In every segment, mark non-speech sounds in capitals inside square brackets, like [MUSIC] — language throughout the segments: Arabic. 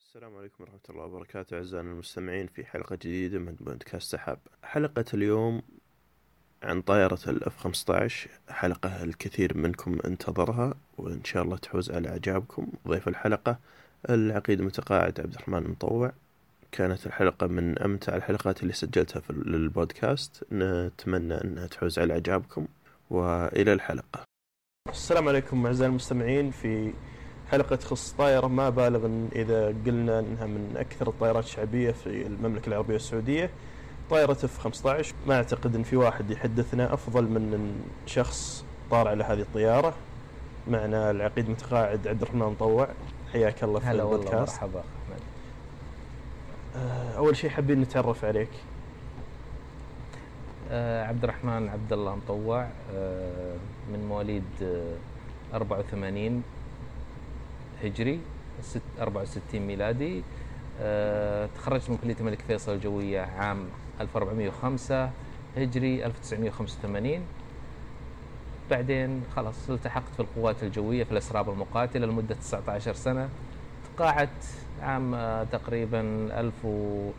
السلام عليكم ورحمة الله وبركاته أعزائنا المستمعين في حلقة جديدة من بودكاست سحاب. حلقة اليوم عن طائرة الأف 15 حلقة الكثير منكم انتظرها وإن شاء الله تحوز على إعجابكم. ضيف الحلقة العقيد المتقاعد عبد الرحمن المطوع. كانت الحلقة من أمتع الحلقات اللي سجلتها في البودكاست نتمنى أنها تحوز على إعجابكم وإلى الحلقة. السلام عليكم أعزائي المستمعين في حلقة تخص طائرة ما بالغ إن إذا قلنا أنها من أكثر الطائرات شعبية في المملكة العربية السعودية. طائرة اف 15 ما أعتقد أن في واحد يحدثنا أفضل من شخص طار على هذه الطيارة. معنا العقيد متقاعد عبد الرحمن مطوع حياك الله في هلا والله البودكاست. مرحبا. آه، أول شيء حابين نتعرف عليك. آه عبد الرحمن عبد الله مطوع آه من مواليد آه 84 هجري ست 64 ميلادي. تخرجت من كلية الملك فيصل الجوية عام 1405 هجري 1985 بعدين خلاص التحقت في القوات الجوية في الأسراب المقاتلة لمدة 19 سنة. تقاعدت عام آه، تقريبا 1000 و...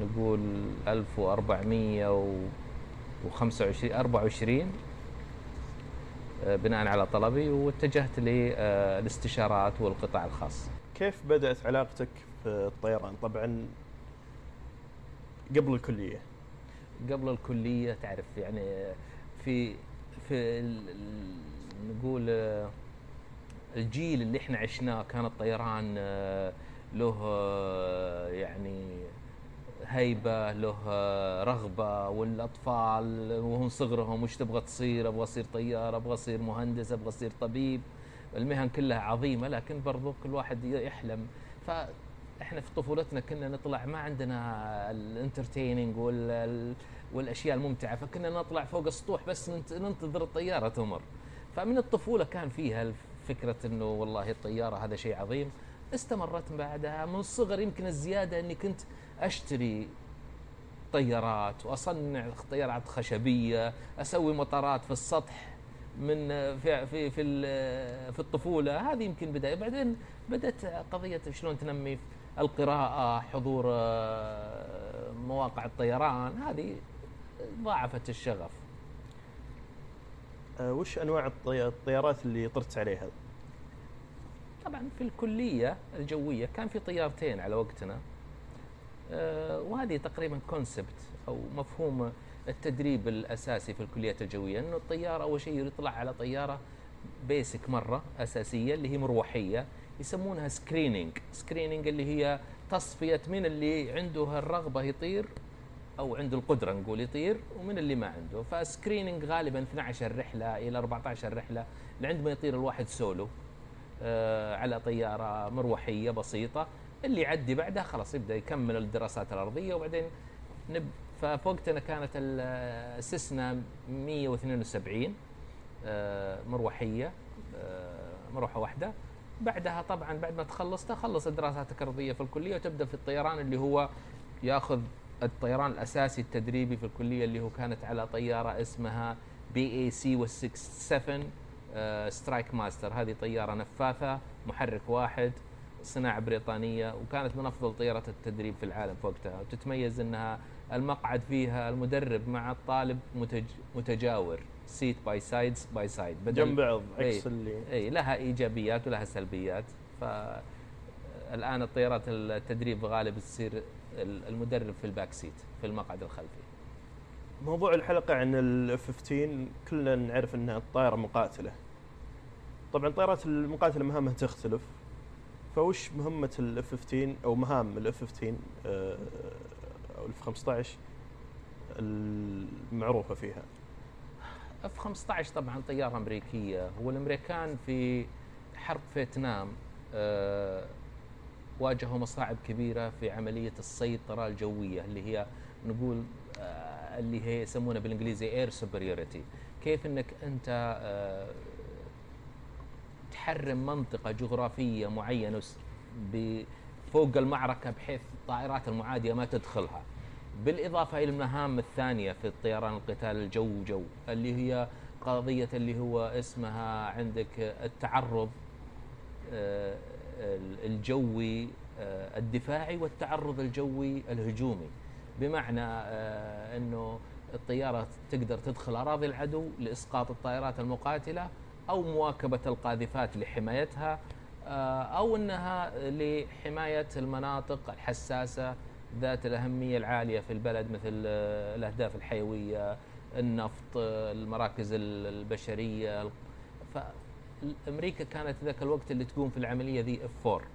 نقول 1425 24 آه، بناء على طلبي واتجهت للاستشارات والقطاع الخاص. كيف بدأت علاقتك في الطيران؟ طبعا قبل الكلية. قبل الكلية تعرف يعني في في نقول آه، الجيل اللي إحنا عشناه كان الطيران آه، له آه، يعني هيبة له آه، رغبة والأطفال وهم صغرهم وش تبغى تصير؟ أبغى أصير طيار أبغى أصير مهندس أبغى أصير طبيب. المهن كلها عظيمة لكن برضو كل واحد يحلم. فإحنا في طفولتنا كنا نطلع ما عندنا الانترتيننج وال والأشياء الممتعة فكنا نطلع فوق السطوح بس ننت- ننتظر الطيارة تمر. فمن الطفولة كان فيها فكرة إنه والله الطيارة هذا شيء عظيم استمرت بعدها. من الصغر يمكن الزيادة إني كنت أشتري طيارات وأصنع طيارات خشبية أسوي مطارات في السطح من في في في في الطفولة. هذه يمكن بداية. بعدين بدأت قضية شلون تنمي القراءة حضور آه، مواقع الطيران. هذه ضاعفت الشغف. آه، وش الطي- الطيارات اللي طرت عليها؟ طبعا في الكلية الجوية كان في طيارتين على وقتنا آه، وهذه تقريبا concept أو مفهوم التدريب الأساسي في الكليات الجوية إنه الطيار أول شيء يطلع على طيارة basic مرة أساسية اللي هي مروحية يسمونها screening screening اللي هي تصفية من اللي عنده الرغبة يطير أو عنده القدرة نقول يطير ومن اللي ما عنده. فسكريننج غالبا 12 رحلة إلى 14 رحلة لعندما يطير الواحد سولو على طيارة مروحية بسيطة. اللي يعدي بعدها خلاص يبدأ يكمل الدراسات الأرضية وبعدين نب ففي وقتنا كانت ال- السسنا 172 آه، مروحية آه، مروحة واحدة. بعدها طبعا بعد ما تخلص تخلص دراساتك الأرضية في الكلية وتبدأ في الطيران اللي هو ياخذ الطيران الأساسي التدريبي في الكلية اللي هو كانت على طيارة اسمها بي اي سي 67 Strikemaster هذه طيارة نفاثة محرك واحد صناعة بريطانية وكانت من أفضل طيارات التدريب في العالم في وقتها وتتميز أنها المقعد فيها المدرب مع الطالب متج متجاور side by side by side جنب بعض إيه. عكس اللي اي لها إيجابيات ولها سلبيات فالان الطيارات التدريب غالب تصير المدرب في ال back seat في المقعد الخلفي موضوع الحلقة عن ال F 15 كلنا نعرف إنها طائرة مقاتلة. طبعا الطائرات المقاتلة مهامها تختلف. فوش مهمة ال F 15 أو مهام ال F 15 آه، أو ال F 15 المعروفة فيها؟ F 15 طبعا طيارة أمريكية والامريكان في حرب فيتنام آه، واجهوا مصاعب كبيرة في عملية السيطرة الجوية اللي هي نقول آه، اللي هي يسمونها بالإنجليزي air superiority كيف إنك أنت آه، تحرم منطقة جغرافية معينة فوق المعركة بحيث الطائرات المعادية ما تدخلها. بالإضافة إلى المهام الثانية في الطيران القتال الجو جو اللي هي قضية اللي هو اسمها عندك التعرض آه، الجوي آه، الدفاعي والتعرض الجوي الهجومي. بمعنى آه، إنه الطيارة تقدر تدخل أراضي العدو لإسقاط الطائرات المقاتلة أو مواكبة القاذفات لحمايتها أو إنها لحماية المناطق الحساسة ذات الأهمية العالية في البلد مثل الأهداف الحيوية النفط المراكز البشرية فامريكا كانت ذاك الوقت اللي تقوم في العملية ذي F 4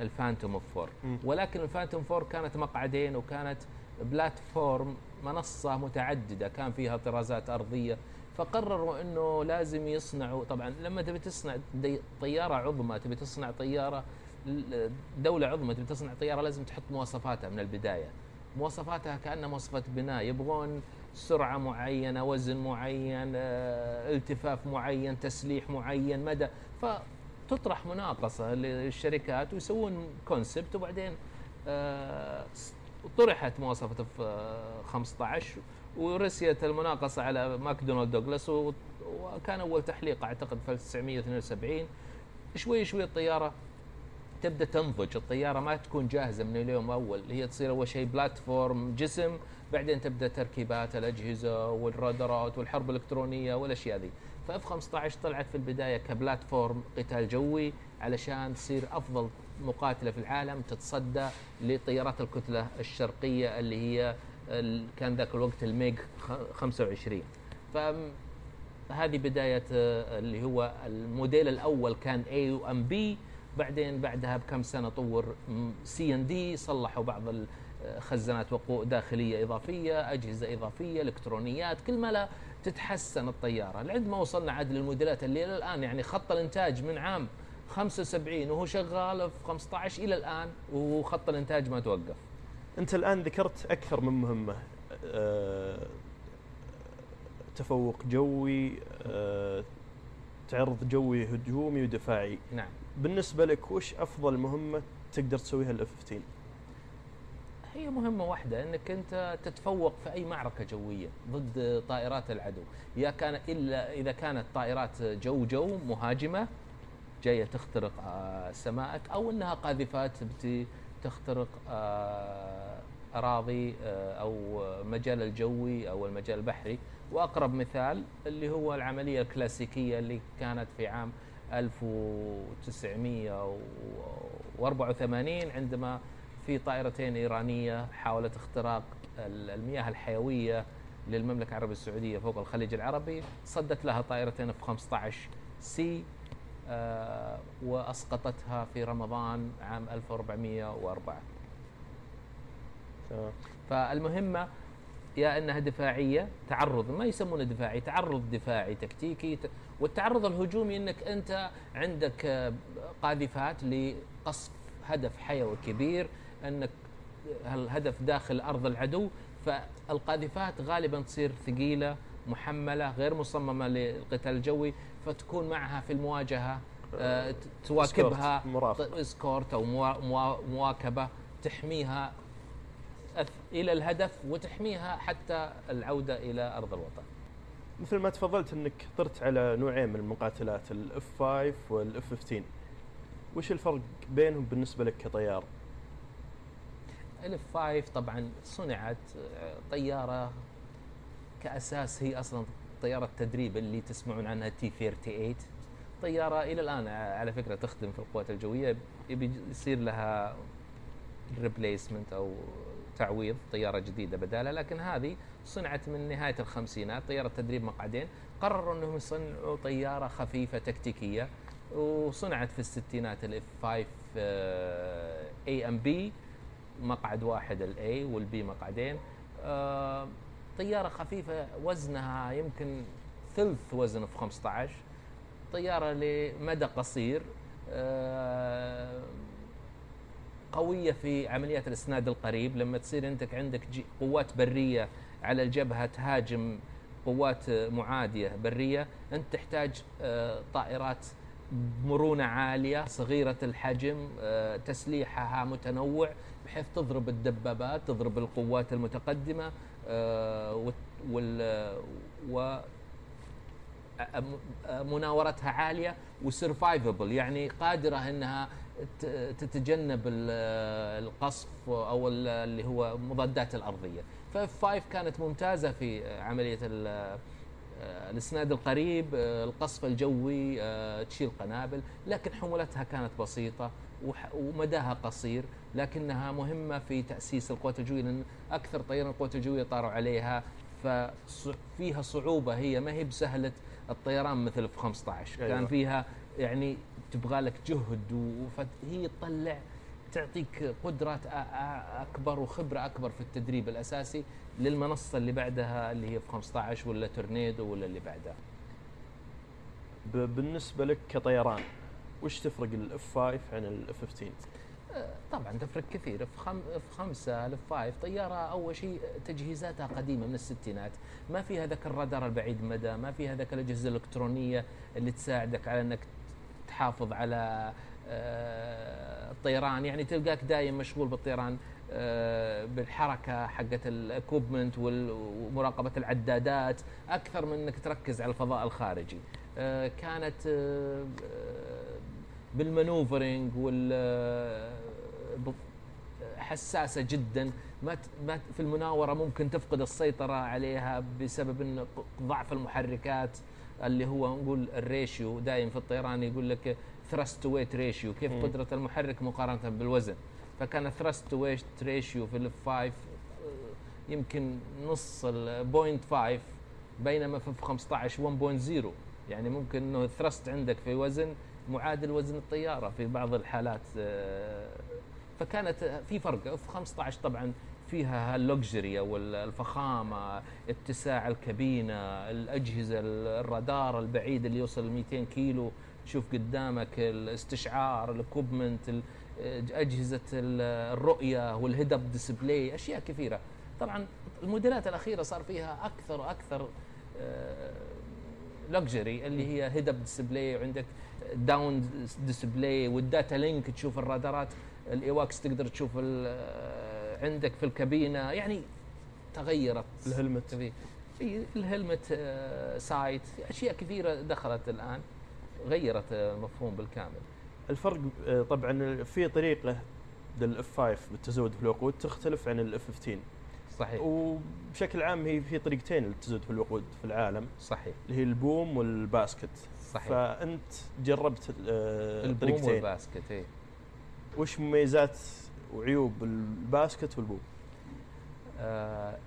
ال Phantom F 4 ولكن ال Phantom 4 كانت مقعدين وكانت platform منصة متعددة كان فيها طرازات أرضية فقرروا إنه لازم يصنعوا طبعا لما تبي تصنع طيارة عظمى تبي تصنع طيارة دولة عظمى تبي تصنع طيارة لازم تحط مواصفاتها من البداية. مواصفاتها كأنها مواصفات بناء يبغون سرعة معينة وزن معين آه، التفاف معين تسليح معين مدى. فتطرح مناقصة للشركات ويسوون concept وبعدين آه، طرحت مواصفة F 15 ورسيت المناقصة على ماكدونالد دوغلاس وكان أول تحليق أعتقد في 1972 شوي شوي الطيارة تبدأ تنضج الطيارة ما تكون جاهزة من اليوم أول هي تصير أول شيء platform جسم بعدين تبدأ تركيبات الأجهزة والرادارات والحرب الإلكترونية والأشياء ذي. ف F 15 طلعت في البداية ك platform قتال جوي علشان تصير أفضل مقاتلة في العالم تتصدى لطيارات الكتلة الشرقية اللي هي كان ذاك الوقت الميج 25 فهذه بداية آه، اللي هو الموديل الأول كان A و B بعدين بعدها بكم سنة طور سي ان دي صلحوا بعض خزانات وقود داخلية إضافية، أجهزة إضافية، إلكترونيات، كل ما لا تتحسن الطيارة، لعند ما وصلنا عاد للموديلات اللي إلى الآن يعني خط الإنتاج من عام 75 وهو شغال في 15 إلى الآن وخط الإنتاج ما توقف. أنت الآن ذكرت أكثر من مهمة أه تفوق جوي أه تعرض جوي هجومي ودفاعي. نعم. بالنسبة لك وش أفضل مهمة تقدر تسويها ال F 15 هي مهمة واحدة أنك أنت تتفوق في أي معركة جوية ضد طائرات العدو، أيا كان إلا إذا كانت طائرات جو جو مهاجمة جاية تخترق آه، سماءك أو أنها قاذفات تخترق آه، أراضي آه، أو مجال الجوي أو المجال البحري، وأقرب مثال اللي هو العملية الكلاسيكية اللي كانت في عام 1984 عندما في طائرتين إيرانية حاولت اختراق المياه الحيوية للمملكة العربية السعودية فوق الخليج العربي صدت لها طائرتين في 15 سي آه وأسقطتها في رمضان عام 1404 فالمهمة يا إنها دفاعية تعرض ما يسمونه دفاعي تعرض دفاعي تكتيكي والتعرض الهجومي إنك أنت عندك آه، قاذفات لقصف هدف حيوي كبير إنك الهدف داخل أرض العدو فالقاذفات غالبا تصير ثقيلة محملة غير مصممة للقتال الجوي فتكون معها في المواجهة آه، تواكبها escort أو مواكبة تحميها إلى الهدف وتحميها حتى العودة إلى أرض الوطن. مثل ما تفضلت إنك طرت على نوعين من المقاتلات ال F 5 وال F 15 وش الفرق بينهم بالنسبة لك كطيار؟ ال F 5 طبعا صنعت طيارة كأساس هي أصلا طيارة تدريب اللي تسمعون عنها T 38 طيارة إلى الآن على فكرة تخدم في القوات الجوية. يبي يصير لها replacement أو تعويض طيارة جديدة بدالها. لكن هذه صنعت من نهاية الخمسينات طيارة تدريب مقعدين. قرروا إنهم يصنعوا طيارة خفيفة تكتيكية وصنعت في الستينات ال F 5 A and B مقعد واحد ال A وال B مقعدين. آه، طيارة خفيفة وزنها يمكن ثلث وزن في 15 طيارة لمدى قصير آه، قوية في عمليات الإسناد القريب. لما تصير انت عندك قوات برية على الجبهة تهاجم قوات معادية برية أنت تحتاج آه، طائرات مرونة عالية صغيرة الحجم آه، تسليحها متنوع بحيث تضرب الدبابات تضرب القوات المتقدمة. آه، وت- وال و مناورتها عالية وسرفايفبل يعني قادرة إنها تتجنب ال- القصف أو ال- اللي هو مضادات الأرضية. فاف 5 كانت ممتازة في عملية ال- الإسناد القريب القصف الجوي تشيل قنابل لكن حمولتها كانت بسيطة. ومداها قصير لكنها مهمة في تأسيس القوات الجوية لأن أكثر طيران القوات الجوية طاروا عليها ففيها صعوبة هي ما هي بسهلة الطيران مثل في 15 أيوة. كان فيها يعني تبغى لك جهد وهي تطلع تعطيك قدرات أكبر وخبرة أكبر في التدريب الأساسي للمنصة اللي بعدها اللي هي في 15 ولا تورنيدو ولا اللي بعدها بالنسبة لك كطيران وش تفرق ال F 5 عن ال F 15 طبعا تفرق كثير. في خمسة ال F 5 طيارة أول شيء تجهيزاتها قديمة من الستينات. ما فيها ذاك الرادار البعيد مدى ما فيها ذاك الأجهزة الإلكترونية اللي تساعدك على أنك تحافظ على آه، الطيران. يعني تلقاك دايم مشغول بالطيران آه، بالحركة حقت ال equipment ومراقبة العدادات. أكثر من أنك تركز على الفضاء الخارجي. كانت بال maneuvering وال حساسة جدا. ما ما في المناورة ممكن تفقد السيطرة عليها بسبب إن ضعف المحركات اللي هو نقول ال ratio. دايم في الطيران يقول لك thrust to weight ratio كيف مم. قدرة المحرك مقارنة بالوزن. فكان thrust to weight ratio في ال F 5 يمكن نص ال 0.5 بينما في 15 1.0 يعني ممكن إنه ال thrust عندك في وزن معادل وزن الطيارة في بعض الحالات آه، فكانت في فرق. في 15 طبعا فيها هال luxury أو الفخامة اتساع الكابينة الأجهزة الرادار البعيد اللي يوصل ل 200 كيلو تشوف قدامك الاستشعار ال equipment ال- أجهزة ال- الرؤية وال head up display أشياء كثيرة. طبعا الموديلات الأخيرة صار فيها أكثر وأكثر luxury اللي هي head up display وعندك down display وال data link تشوف الرادارات ال AWACS تقدر تشوف ال- عندك في الكابينة. يعني تغيرت. ال helmet. في ال helmet آه، sight أشياء كثيرة دخلت الآن غيرت آه، المفهوم بالكامل. الفرق آه، طبعا في طريقة لل F 5 بالتزود في الوقود تختلف عن ال F 15 صحيح. وبشكل عام هي في طريقتين للتزود في الوقود في العالم. صحيح. اللي هي ال boom وال basket. صحيح. فأنت جربت آه، ال boom الطريقتين وال basket إيه. وش مميزات وعيوب ال basket وال boom؟ آه،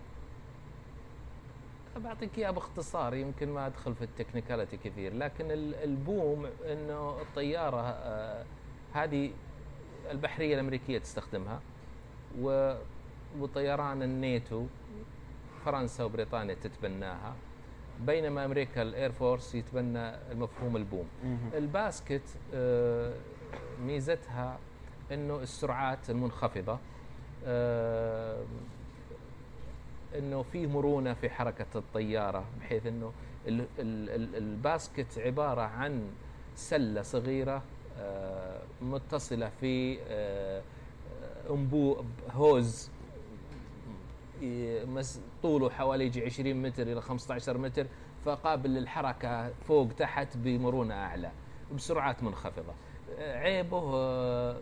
بعطيك اياها باختصار يمكن ما أدخل في ال technicality كثير لكن ال- ال boom إنه الطيارة آه، هذه البحرية الأمريكية تستخدمها و وطيران الناتو فرنسا وبريطانيا تتبناها بينما أمريكا ال Air Force يتبنى المفهوم ال boom. ال basket آه، ميزتها إنه السرعات المنخفضة آه، إنه في مرونة في حركة الطيارة بحيث إنه ال- ال- ال- ال basket عبارة عن سلة صغيرة آه، متصلة في أنبوب هوز طوله حوالي يجي 20 متر إلى 15 متر فقابل للحركة فوق تحت بمرونة أعلى بسرعات منخفضة. آه، عيبه آه،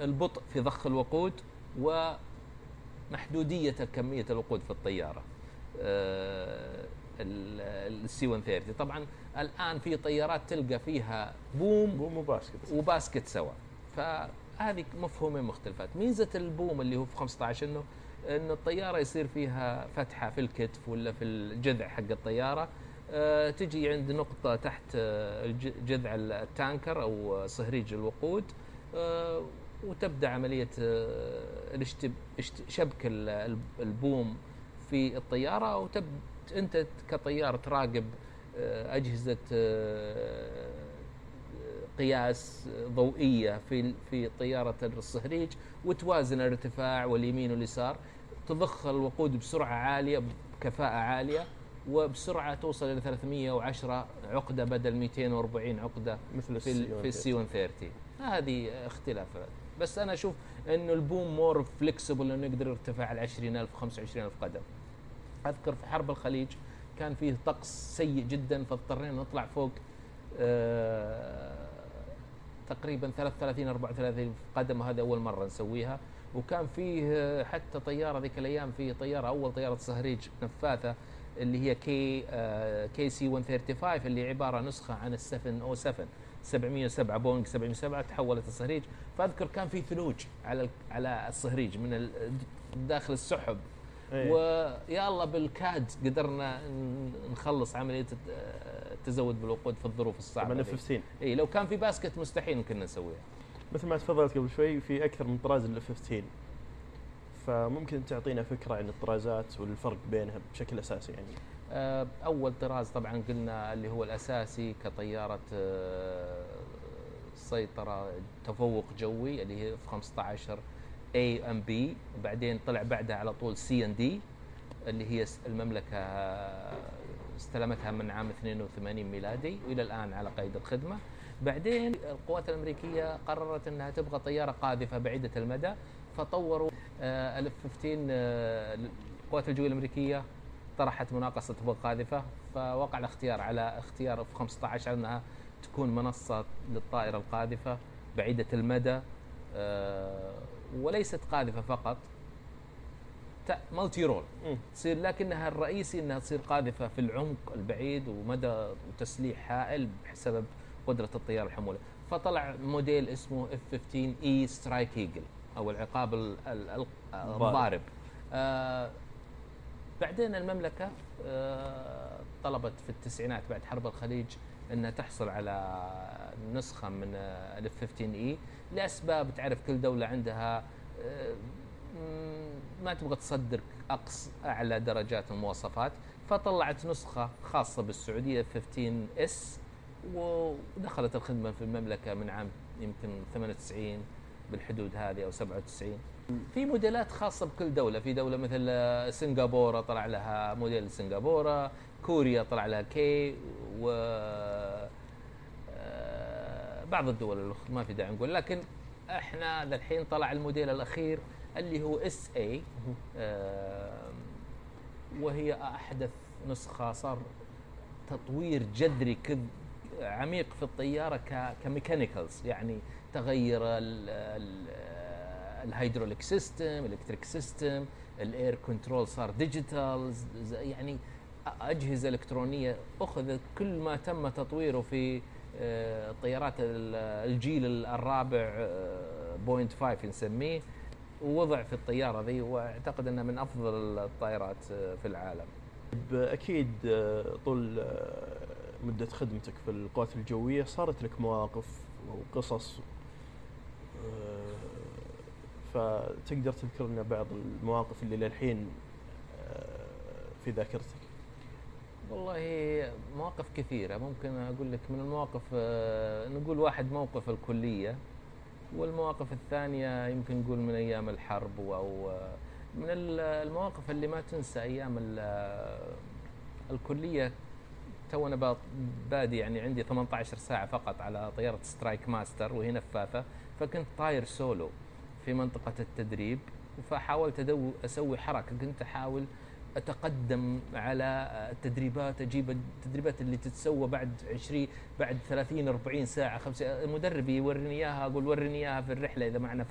البطء في ضخ الوقود ومحدودية كمية الوقود في الطيارة السي 130 طبعا الآن في طيارات تلقى فيها بوم بوم وباسكت. وباسكت سوا فهذه مفهومين مختلفات. ميزة البوم اللي هو في 15 إنه انه الطيارة يصير فيها فتحة في الكتف ولا في الجذع حق الطيارة. آه، تجي عند نقطة تحت آه، جذع التانكر أو صهريج الوقود آه، وتبدأ عملية شبك ال- ال- البوم في الطيارة وتب أنت كطيار تراقب أجهزة قياس ضوئية في في طيارة الصهريج وتوازن الارتفاع واليمين واليسار. تضخ الوقود بسرعة عالية بكفاءة عالية وبسرعة توصل إلى 310 عقدة بدل 240 عقدة مثل في في السي 130 هذه اختلافات بس أنا أشوف إنه ال boom more flexible إنه يقدر يرتفع على 20000 25000 قدم. أذكر في حرب الخليج كان فيه طقس سيء جدا فاضطرينا نطلع فوق آه، تقريبا 33 34 قدم هذا أول مرة نسويها. وكان فيه آه، حتى طيارة ذيك الأيام فيه طيارة أول طيارة صهريج نفاثة اللي هي K آه، KC 135 اللي عبارة نسخة عن ال 707 707 بوينغ 707 تحولت الصهريج فأذكر كان في ثلوج على على الصهريج من داخل السحب. إيه. ويا الله بالكاد قدرنا نخلص عملية الت- التزود بالوقود في الظروف الصعبة طبعا ذي. اف 15 اي لو كان في basket مستحيل كنا نسويها. مثل ما تفضلت قبل شوي في أكثر من طراز ال F 15 فممكن تعطينا فكرة عن الطرازات والفرق بينها بشكل أساسي يعني. آه، أول طراز طبعا قلنا اللي هو الأساسي كطيارة آه، سيطرة تفوق جوي اللي هي F 15 A and B بعدين طلع بعدها على طول C and D اللي هي المملكة آه، استلمتها من عام 82 ميلادي وإلى الآن على قيد الخدمة. بعدين القوات الأمريكية قررت إنها تبغى طيارة قاذفة بعيدة المدى فطوروا آه، ال F 15 آه، القوات الجوية الأمريكية طرحت مناقصة تبغى قاذفة فوقع الاختيار على اختيار F 15 على إنها تكون منصة للطائرة القاذفة بعيدة المدى آه، وليست قاذفة فقط multi role. تصير لكنها الرئيسي إنها تصير قاذفة في العمق البعيد ومدى وتسليح هائل بسبب قدرة الطيار الحمولة. فطلع موديل اسمه F 15 E Strike Eagle أو العقاب ال- ال- ال- الضارب. آه بعدين المملكة آه طلبت في التسعينات بعد حرب الخليج انها تحصل على نسخة من ال F 15 E لأسباب تعرف كل دولة عندها آه، ما تبغى تصدر اقصى أعلى درجات المواصفات. فطلعت نسخة خاصة بالسعودية 15 اس ودخلت الخدمة في المملكة من عام يمكن 98 بالحدود هذه أو 97 في موديلات خاصة بكل دولة. في دولة مثل آه، سنغافورة طلع لها موديل سنغافورة كوريا طلع لها K و آه، بعض الدول الأخ- ما في داعي نقول. لكن إحنا للحين طلع الموديل الأخير اللي هو SA وهي أحدث نسخة صار تطوير جذري عميق في الطيارة ك mechanicals يعني تغير ال- ال- ال hydraulic system electric system ال air control صار digital يعني أجهزة إلكترونية اخذ كل ما تم تطويره في آه، طيارات ال- الجيل الرابع آه، point 5 نسميه ووضع في الطيارة ذي وأعتقد إنها من أفضل الطائرات آه، في العالم. أكيد آه، طول مدة خدمتك في القوات الجوية صارت لك مواقف وقصص آه، فتقدر تذكر لنا بعض المواقف اللي للحين آه، في ذاكرتك؟ والله مواقف كثيرة. ممكن أقول لك من المواقف آه، نقول واحد موقف الكلية والمواقف الثانية يمكن نقول من أيام الحرب أو من ال- المواقف اللي ما تنسى أيام ال- الكلية. تونا با- بادي يعني عندي 18 ساعة فقط على طيارة سترايك ماستر وهي نفاثة فكنت طاير سولو في منطقة التدريب فحاولت أدو أسوي حركة. كنت أحاول أتقدم على التدريبات أجيب التدريبات اللي تتسوى بعد 20 بعد 30 40 ساعة خمسة المدرب يوريني إياها أقول وريني إياها في الرحلة. إذا معنا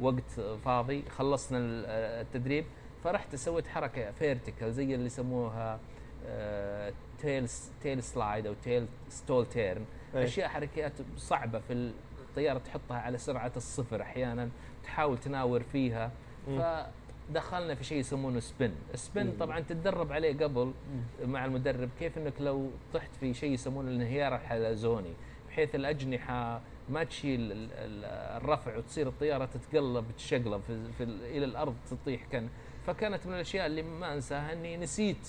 وقت فاضي خلصنا ال- التدريب. فرحت سويت حركة vertical زي اللي يسموها tail tail slide أو tail stall turn أي. أشياء حركات صعبة في الطيارة تحطها على سرعة الصفر أحيانا تحاول تناور فيها. فدخلنا في شيء يسمونه spin ال spin. طبعا تتدرب عليه قبل مع المدرب كيف إنك لو طحت في شيء يسمونه الانهيار الحلزوني بحيث الأجنحة ما تشيل ال- ال- الرفع وتصير الطيارة تتقلب تشقلب في, في ال- إلى الأرض تطيح كان فكانت من الأشياء اللي ما أنساها إني نسيت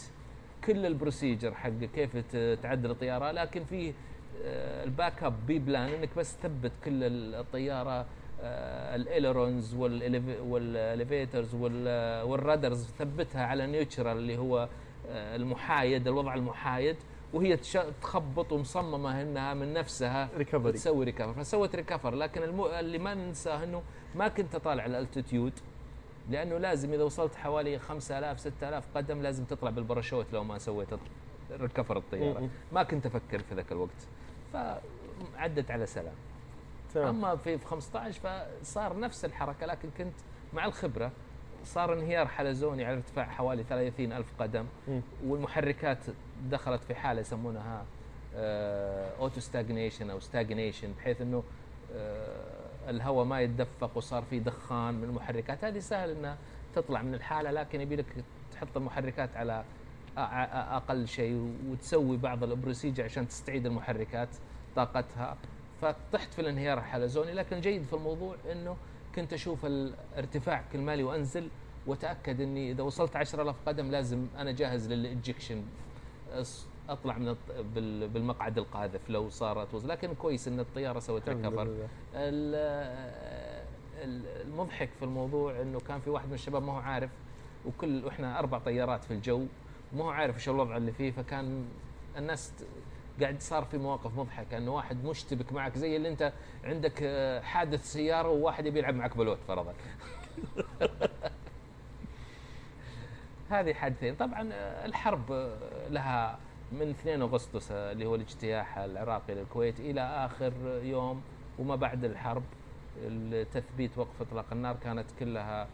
كل ال procedure حق كيف تعدل الطيارة لكن في آه، ال backup B plan إنك بس تثبت كل ال- الطيارة آه، ال ailerons وال elevators وال rudders ثبتها على neutral اللي هو آه، المحايد الوضع المحايد وهي تخبط ومصممة إنها من نفسها recovery تسوي recover فسوت recover لكن. اللي ما ننساه إنه ما كنت أطالع ال altitude لأنه لازم إذا وصلت حوالي 5000 6000 قدم لازم تطلع بالباراشوت لو ما سويت recover الطيارة. ما كنت أفكر في ذاك الوقت. فعدت على سلام. تمام. أما في F 15 فصار نفس الحركة لكن كنت مع الخبرة. صار انهيار حلزوني على ارتفاع حوالي 30 ألف قدم. والمحركات دخلت في حالة يسمونها auto stagnation أو stagnation بحيث إنه آه، الهواء ما يتدفق وصار في دخان من المحركات. هذه سهل إنها تطلع من الحالة لكن يبي لك تحط المحركات على أقل شيء وتسوي بعض ال procedure عشان تستعيد المحركات طاقتها. فطحت في الانهيار الحلزوني لكن الجيد في الموضوع إنه كنت أشوف الارتفاع كل مالي وأنزل وأتأكد إني إذا وصلت 10000 قدم لازم أنا جاهز للاجكشن أطلع من الط- بال- بالمقعد القاذف لو صارت وز... لكن كويس إن الطيارة سوت ريكفر. المضحك في الموضوع إنه كان في واحد من الشباب ما هو عارف وكل وإحنا أربع طيارات في الجو ما هو عارف إيش الوضع اللي فيه فكان الناس قاعد صار في مواقف مضحكة إنه واحد مشتبك معك زي اللي أنت عندك آه، حادث سيارة وواحد يبي يلعب معك بلوت فرضا. [LAUGHS] هذه حادثين طبعا آه، الحرب آه، لها من 2 أغسطس آه، اللي هو الاجتياح العراقي للكويت إلى آخر يوم وما بعد الحرب تثبيت وقف إطلاق النار كانت كلها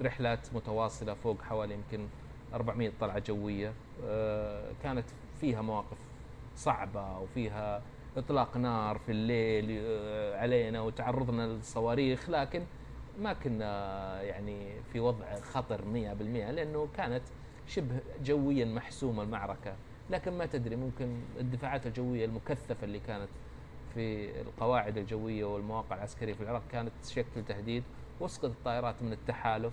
رحلات متواصلة فوق حوالي يمكن 400 طلعة جوية آه، كانت فيها مواقف صعبة وفيها إطلاق نار في الليل آه، علينا وتعرضنا للصواريخ لكن ما كنا يعني في وضع خطر 100% لأنه كانت شبه جويا محسومة المعركة. لكن ما تدري ممكن الدفاعات الجوية المكثفة اللي كانت في القواعد الجوية والمواقع العسكرية في العراق كانت تشكل تهديد. واسقط الطائرات من التحالف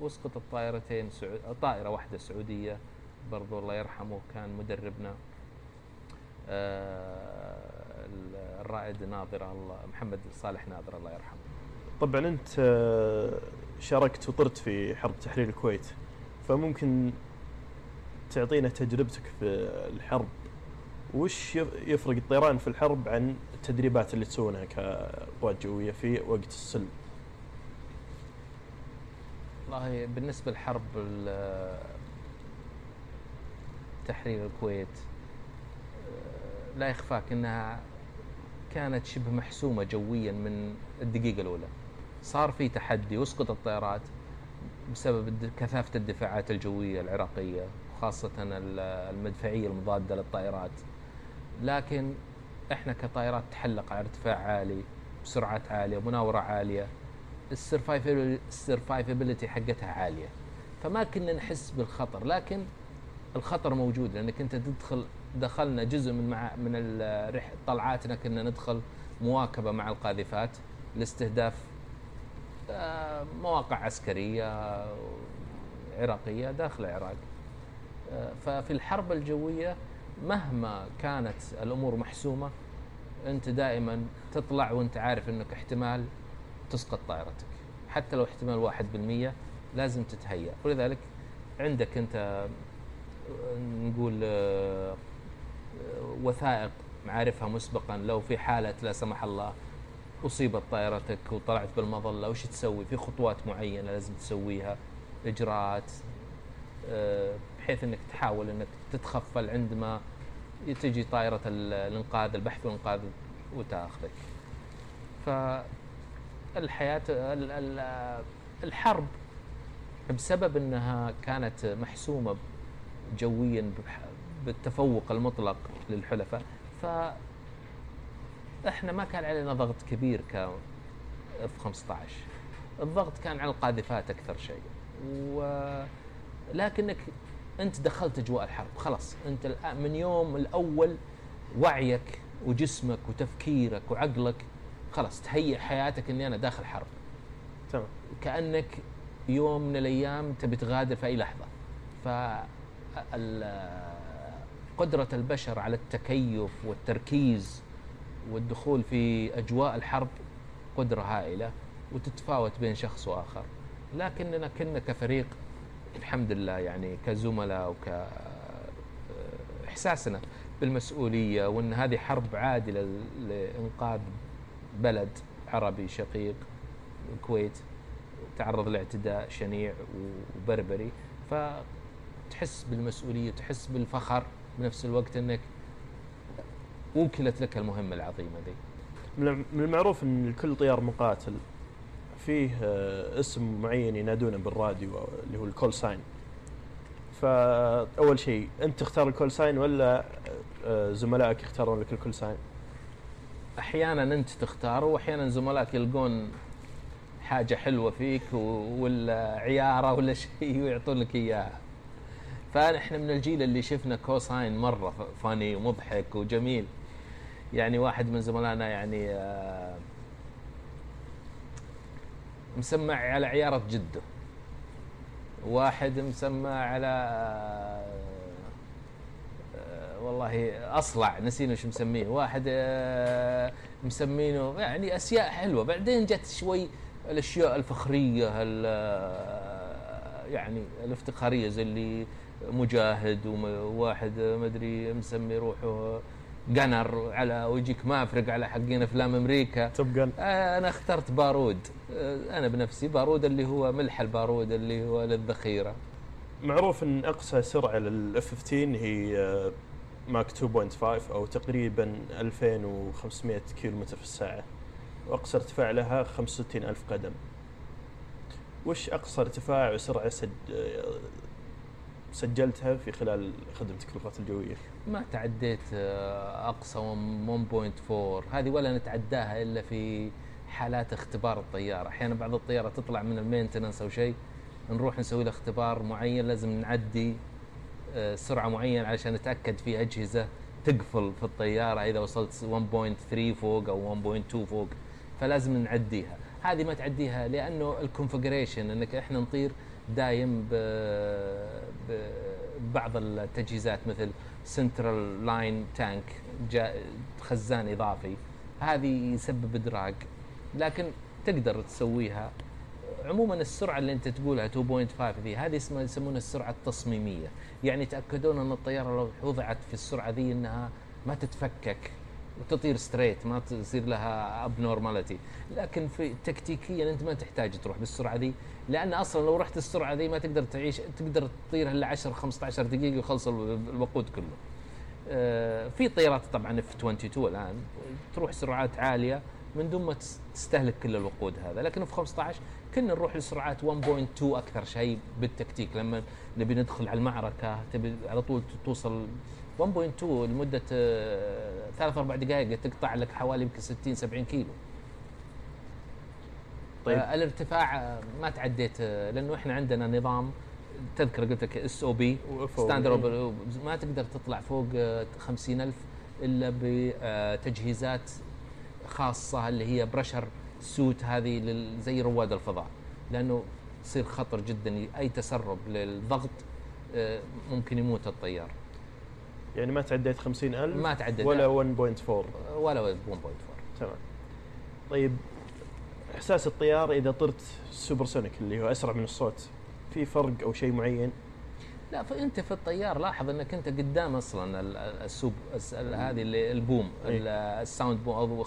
واسقط الطائرتين سعو... طائرة واحدة سعودية برضو الله يرحمه كان مدربنا آه الرائد ناظر الله محمد صالح ناظر الله يرحمه. طبعا أنت آه، شاركت وطرت في حرب تحرير الكويت فممكن تعطينا تجربتك في الحرب. وش يف- يفرق الطيران في الحرب عن التدريبات اللي تسوونها كقوات جوية في وقت السلم؟ والله بالنسبة لحرب ال- تحرير الكويت لا يخفاك إنها كانت شبه محسومة جويا من الدقيقة الأولى. صار في تحدي واسقط الطيارات بسبب كثافة الدفاعات الجوية العراقية. خاصة ال- المدفعية المضادة للطائرات. لكن إحنا كطائرات تحلق على ارتفاع عالي بسرعات عالية ومناورة عالية السرفايفابيلتي حقتها عالية. فما كنا نحس بالخطر لكن الخطر موجود لأنك أنت تدخل دخلنا جزء من مع من طلعاتنا كنا ندخل مواكبة مع القاذفات لاستهداف آه، مواقع عسكرية عراقية داخل العراق. ففي الحرب الجوية مهما كانت الأمور محسومة أنت دائما تطلع وأنت عارف أنك احتمال تسقط طائرتك. حتى لو احتمال واحد بالمية لازم تتهيأ. ولذلك عندك آه، نقول وثائق معارفها مسبقا. لو في حالة لا سمح الله أصيبت طائرتك وطلعت بالمظلة وش تسوي؟ في خطوات معينة لازم تسويها إجراءات بحيث أنك تحاول أنك تتخفل عندما تجي طائرة ال- الإنقاذ البحث والإنقاذ وتأخذك. ال- الحرب بسبب أنها كانت محسومة جويا بالتفوق المطلق للحلفاء ف إحنا ما كان علينا ضغط كبير ك اف 15 الضغط كان على القاذفات أكثر شيء. و لكنك انت دخلت اجواء الحرب. خلاص انت من يوم الأول وعيك وجسمك وتفكيرك وعقلك خلاص تهيئ حياتك إني أنا داخل حرب. تمام. كأنك يوم من الأيام تبي تغادر في أي لحظة. ف قدرة البشر على التكيف والتركيز والدخول في أجواء الحرب قدرة هائلة وتتفاوت بين شخص وآخر. لكننا كنا كفريق الحمد لله يعني كزملاء وك إحساسنا بالمسؤولية وإن هذه حرب عادلة لإنقاذ بلد عربي شقيق الكويت تعرض لاعتداء شنيع وبربري. فتحس بالمسؤولية وتحس بالفخر بنفس الوقت إنك وكلت لك المهمة العظيمة ذي. من المعروف إن كل طيار مقاتل. فيه آه، اسم معين ينادونه بالراديو اللي هو ال call sign فأول شيء أنت تختار ال call sign ولا آه، زملائك يختارون لك ال call sign أحيانا أنت تختار واحيانا زملائك يلقون حاجة حلوة فيك ولا عيارة ولا [LAUGHS] شيء ويعطون لك إياها. فاحنا من الجيل اللي شفنا كوساين مرة فاني ومضحك وجميل. يعني واحد من زملائنا يعني آه، مسمع على عيارة جدة. واحد مسمى على آه، والله أصلع نسينا وش مسميه. واحد آه، مسمينه يعني أشياء حلوة. بعدين جت شوي الأشياء الفخرية ال- آه، يعني الافتخارية زي اللي مجاهد وواحد مدري مسمي روحه جنر على ويجيك مافرق على حقين أفلام أمريكا. توب جن آه، أنا اخترت بارود. آه، أنا بنفسي بارود اللي هو ملح البارود اللي هو للذخيرة. معروف إن أقصى سرعة للاف 15 هي آه، ماك 2.5 أو تقريبا 2500 كيلومتر في الساعة. وأقصى ارتفاع لها 65 ألف قدم. وش أقصى ارتفاع وسرعة سج... سجلتها في خلال خدمتك القوات الجوية. ما تعديت آه، أقصى 1.4 هذه ولا نتعداها إلا في حالات اختبار الطيارة. أحيانا بعض الطيارة تطلع من المينتننس أو شيء نروح نسوي له اختبار معين لازم نعدي آه، سرعة معينة علشان نتأكد في أجهزة تقفل في الطيارة إذا وصلت 1.3 فوق أو 1.2 فوق. فلازم نعديها. هذه ما تعديها لأنه ال configuration إنك إحنا نطير دايم ببعض التجهيزات مثل central line tank خزان إضافي. هذه يسبب drag لكن تقدر تسويها. عموما السرعة اللي أنت تقولها 2.5 ذي هذه اسمها يسمونها السرعة التصميمية. يعني يتأكدون أن الطيارة لو وضعت في السرعة ذي أنها ما تتفكك. وتطير straight ما تصير لها abnormality لكن في تكتيكيا أنت ما تحتاج تروح بالسرعة ذي لأن أصلا لو رحت السرعة ذي ما تقدر تعيش تقدر تطير إلا 10 15 دقيقة ويخلص ال- الوقود كله. آه، في طيارات طبعا F 22 الآن تروح سرعات عالية من دون ما تس- تستهلك كل الوقود هذا. لكن F 15 كنا نروح لسرعات 1.2 أكثر شيء بالتكتيك. لما نبي ندخل على المعركة تبي على طول توصل 1.2 لمدة آه، ثلاث أربع دقائق تقطع لك حوالي يمكن 60 70 كيلو طيب. آه الارتفاع آه، ما تعديت آه، لأنه إحنا عندنا نظام تذكر قلت لك SOP. standard ما تقدر تطلع فوق آه، 50000 إلا بتجهيزات خاصة اللي هي pressure suit هذه زي رواد الفضاء لأنه تصير خطر جدا أي تسرب للضغط ممكن يموت الطيار يعني ما تعديت 50000 ما تعديت. ولا 1.4 ولا 1.4 تمام. طيب إحساس الطيار إذا طرت supersonic اللي هو أسرع من الصوت في فرق أو شيء معين؟ لا فانت في الطيار لاحظ أنك أنت قدام أصلا ال- ال- ال sup- الس- ال- هذه اللي ال boom. ال- ال sound boom أو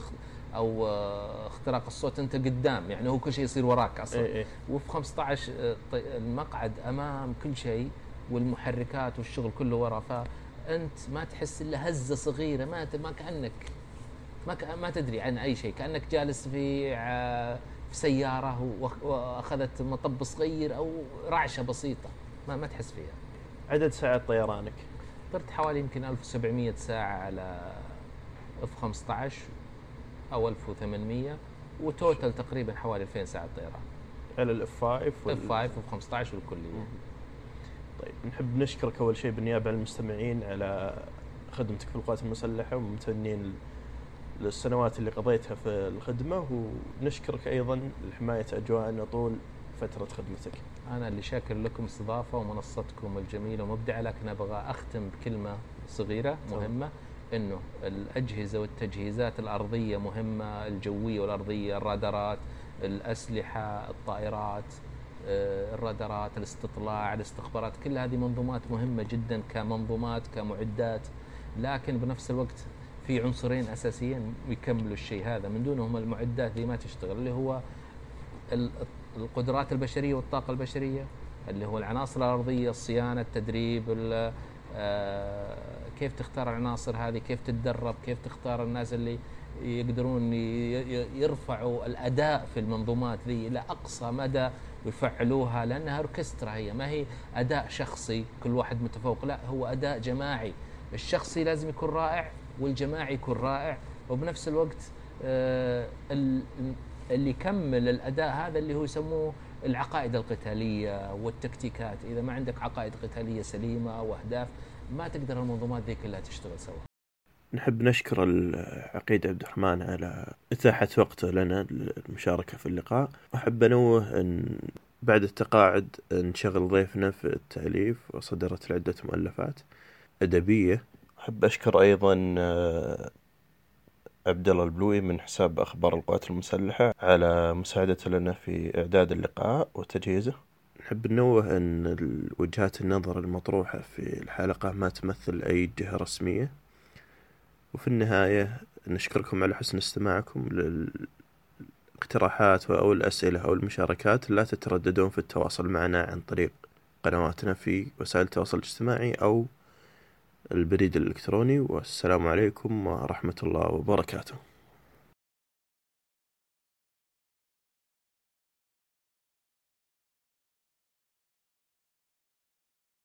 أو آه، اختراق الصوت أنت قدام يعني هو كل شيء يصير وراك أصلا. اي اي وفي 15 آه، المقعد أمام كل شيء والمحركات والشغل كله ورا فانت ما تحس إلا هزة صغيرة ما ما كأنك ما ما تدري عن أي شيء كأنك جالس في ع- في سيارة وأخذت مطب صغير أو رعشة بسيطة ما ما تحس فيها. عدد ساعات طيرانك؟ طرت حوالي يمكن 1700 ساعة على F 15 أو 1800 و total تقريبا حوالي 2000 ساعة طيران. على ال F 5 F 5 و 15 والكلية. طيب نحب نشكرك أول شيء بالنيابة عن المستمعين على خدمتك في القوات المسلحة وممتنين للسنوات اللي قضيتها في الخدمة ونشكرك أيضا لحماية أجواءنا طول فترة خدمتك. أنا اللي شاكر لكم استضافة ومنصتكم الجميلة ومبدعة لكن أبغى أختم بكلمة صغيرة تمام. مهمة إنه الأجهزة والتجهيزات الأرضية مهمة الجوية والأرضية الرادارات الأسلحة الطائرات الرادارات الاستطلاع الاستخبارات كل هذه منظومات مهمة جدا كمنظومات كمعدات. لكن بنفس الوقت في عنصرين أساسيين يكملوا الشيء هذا. من دونهم المعدات دي ما تشتغل اللي هو ال- القدرات البشرية والطاقة البشرية اللي هو العناصر الأرضية الصيانة التدريب ال- آه، كيف تختار العناصر هذه كيف تتدرب كيف تختار الناس اللي يقدرون يرفعوا الأداء في المنظومات ذي إلى أقصى مدى ويفعلوها لأنها أوركسترا هي ما هي أداء شخصي كل واحد متفوق لا هو أداء جماعي. الشخصي لازم يكون رائع والجماعي يكون رائع وبنفس الوقت آه، ال- اللي يكمل الأداء هذا اللي هو يسموه العقائد القتالية والتكتيكات. إذا ما عندك عقائد قتالية سليمة وأهداف ما تقدر المنظومات ذي كلها تشتغل سوا. نحب نشكر العقيد عبد الرحمن على إتاحة وقته لنا للمشاركة في اللقاء. وأحب أنوه أن بعد التقاعد نشغل ضيفنا في التأليف وصدرت عدة مؤلفات أدبية. أحب أشكر أيضا آه، عبد الله البلوي من حساب أخبار القوات المسلحة على مساعدته لنا في إعداد اللقاء وتجهيزه. نحب ننوه أن وجهات النظر المطروحة في الحلقة ما تمثل أي جهة رسمية. وفي النهاية نشكركم على حسن استماعكم للاقتراحات أو الأسئلة أو المشاركات. لا تترددون في التواصل معنا عن طريق قنواتنا في وسائل التواصل الاجتماعي أو البريد الإلكتروني. والسلام عليكم ورحمة الله وبركاته.